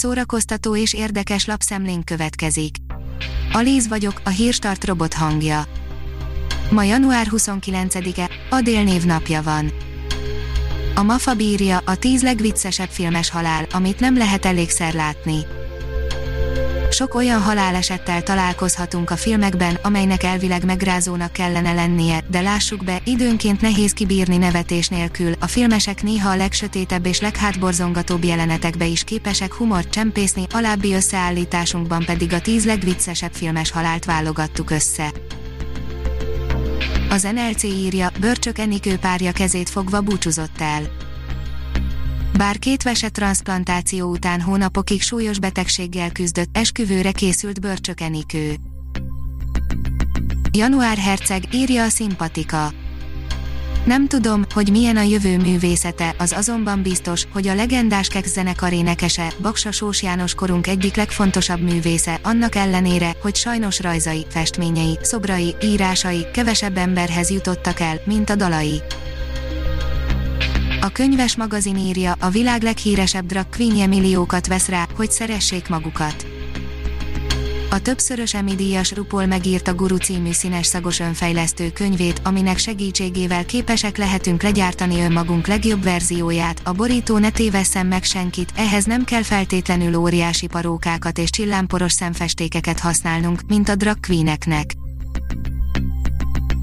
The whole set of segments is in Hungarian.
szórakoztató és érdekes lapszemlénk következik. Alíz vagyok, a hírstart robot hangja. Ma január 29-e, Adél névnapja van. A MAFA bírja a tíz legviccesebb filmes halál, amit nem lehet elégszer látni. Sok olyan halálesettel találkozhatunk a filmekben, amelynek elvileg megrázónak kellene lennie, de lássuk be, időnként nehéz kibírni nevetés nélkül, a filmesek néha a legsötétebb és leghátborzongatóbb jelenetekbe is képesek humort csempészni, alábbi összeállításunkban pedig a tíz legviccesebb filmes halált válogattuk össze. Az NLC írja, Börcsök Enikő párja kezét fogva búcsúzott el. Bár két vese transplantáció után hónapokig súlyos betegséggel küzdött, esküvőre készült Börcsök Enikő. Január Herceg írja a szimpatika. Nem tudom, hogy milyen a jövő művészete, az azonban biztos, hogy a legendás Kex zenekar énekese, Baksa Sós János korunk egyik legfontosabb művésze, annak ellenére, hogy sajnos rajzai, festményei, szobrai, írásai kevesebb emberhez jutottak el, mint a dalai. A könyves magazin írja, a világ leghíresebb drag queenje milliókat vesz rá, hogy szeressék magukat. A többszörös Emmy díjas RuPaul megírta Guru című színes szagos önfejlesztő könyvét, aminek segítségével képesek lehetünk legyártani önmagunk legjobb verzióját, a borító ne tévesszem meg senkit, ehhez nem kell feltétlenül óriási parókákat és csillámporos szemfestékeket használnunk, mint a drag queeneknek.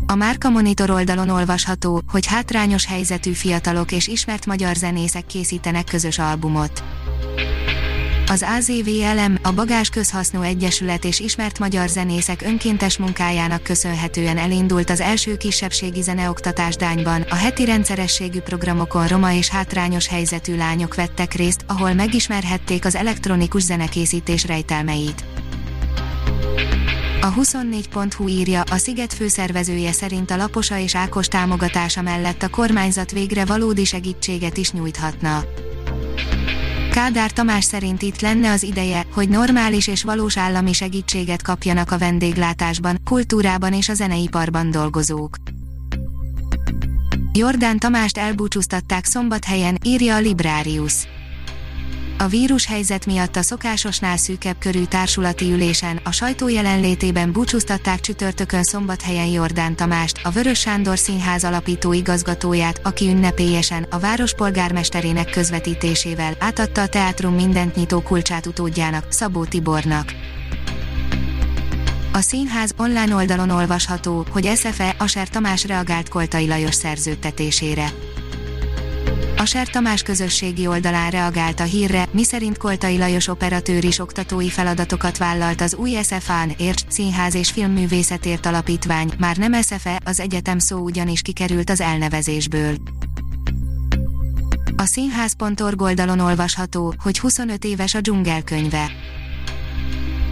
A Márka Monitor oldalon olvasható, hogy hátrányos helyzetű fiatalok és ismert magyar zenészek készítenek közös albumot. Az AZVLM, a Bagás Közhasznú Egyesület és ismert magyar zenészek önkéntes munkájának köszönhetően elindult az első kisebbségi zeneoktatás Dányban, a heti rendszerességű programokon roma és hátrányos helyzetű lányok vettek részt, ahol megismerhették az elektronikus zenekészítés rejtelmeit. A 24.hu írja, a Sziget főszervezője szerint a Laposa és Ákos támogatása mellett a kormányzat végre valódi segítséget is nyújthatna. Kádár Tamás szerint itt lenne az ideje, hogy normális és valós állami segítséget kapjanak a vendéglátásban, kultúrában és a zeneiparban dolgozók. Jordán Tamást elbúcsúztatták szombathelyen, írja a Librarius. A vírushelyzet miatt a szokásosnál szűkebb körű társulati ülésen a sajtó jelenlétében búcsúztatták csütörtökön szombathelyen Jordán Tamást, a Vörös Sándor Színház alapító igazgatóját, aki ünnepélyesen a város polgármesterének közvetítésével átadta a teátrum mindent nyitó kulcsát utódjának, Szabó Tibornak. A színház online oldalon olvasható, hogy SFE Aser Tamás reagált Koltai Lajos szerződtetésére. Ser Tamás közösségi oldalán reagált a hírre, miszerint Koltai Lajos operatőr is oktatói feladatokat vállalt az új SFA-n, Érts, Színház és Filmművészetért Alapítvány, már nem SFE, az egyetem szó ugyanis kikerült az elnevezésből. A színház.org oldalon olvasható, hogy 25 éves a dzsungelkönyve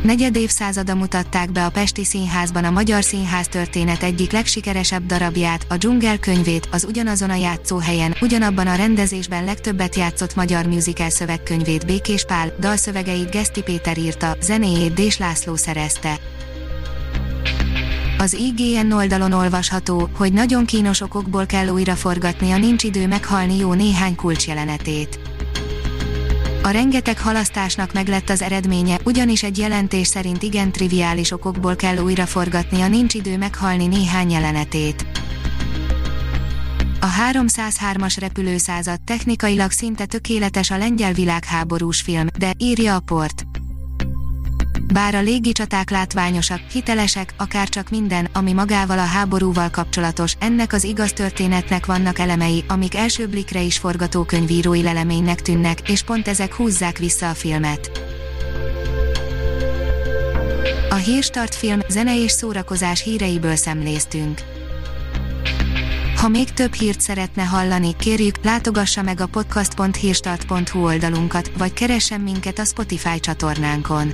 negyed évszázada mutatták be a Pesti Színházban a Magyar Színház történet egyik legsikeresebb darabját, a Dzsungel könyvét, az ugyanazon a játszóhelyen, ugyanabban a rendezésben legtöbbet játszott magyar musical szövegkönyvét Békés Pál, dalszövegeit Geszti Péter írta, zenéjét Dés László szerezte. Az IGN oldalon olvasható, hogy nagyon kínos okokból kell újraforgatni a Nincs idő meghalni jó néhány kulcsjelenetét. A rengeteg halasztásnak meglett az eredménye, ugyanis egy jelentés szerint igen triviális okokból kell újraforgatni a nincs idő meghalni néhány jelenetét. A 303-as repülőszázad technikailag szinte tökéletes a lengyel világháborús film, de írja a port. Bár a légicsaták látványosak, hitelesek, akár csak minden, ami magával a háborúval kapcsolatos, ennek az igaz történetnek vannak elemei, amik első blikre is forgatókönyvírói leleménynek tűnnek, és pont ezek húzzák vissza a filmet. A Hírstart film, zene és szórakozás híreiből szemléztünk. Ha még több hírt szeretne hallani, kérjük, látogassa meg a podcast.hírstart.hu oldalunkat, vagy keressen minket a Spotify csatornánkon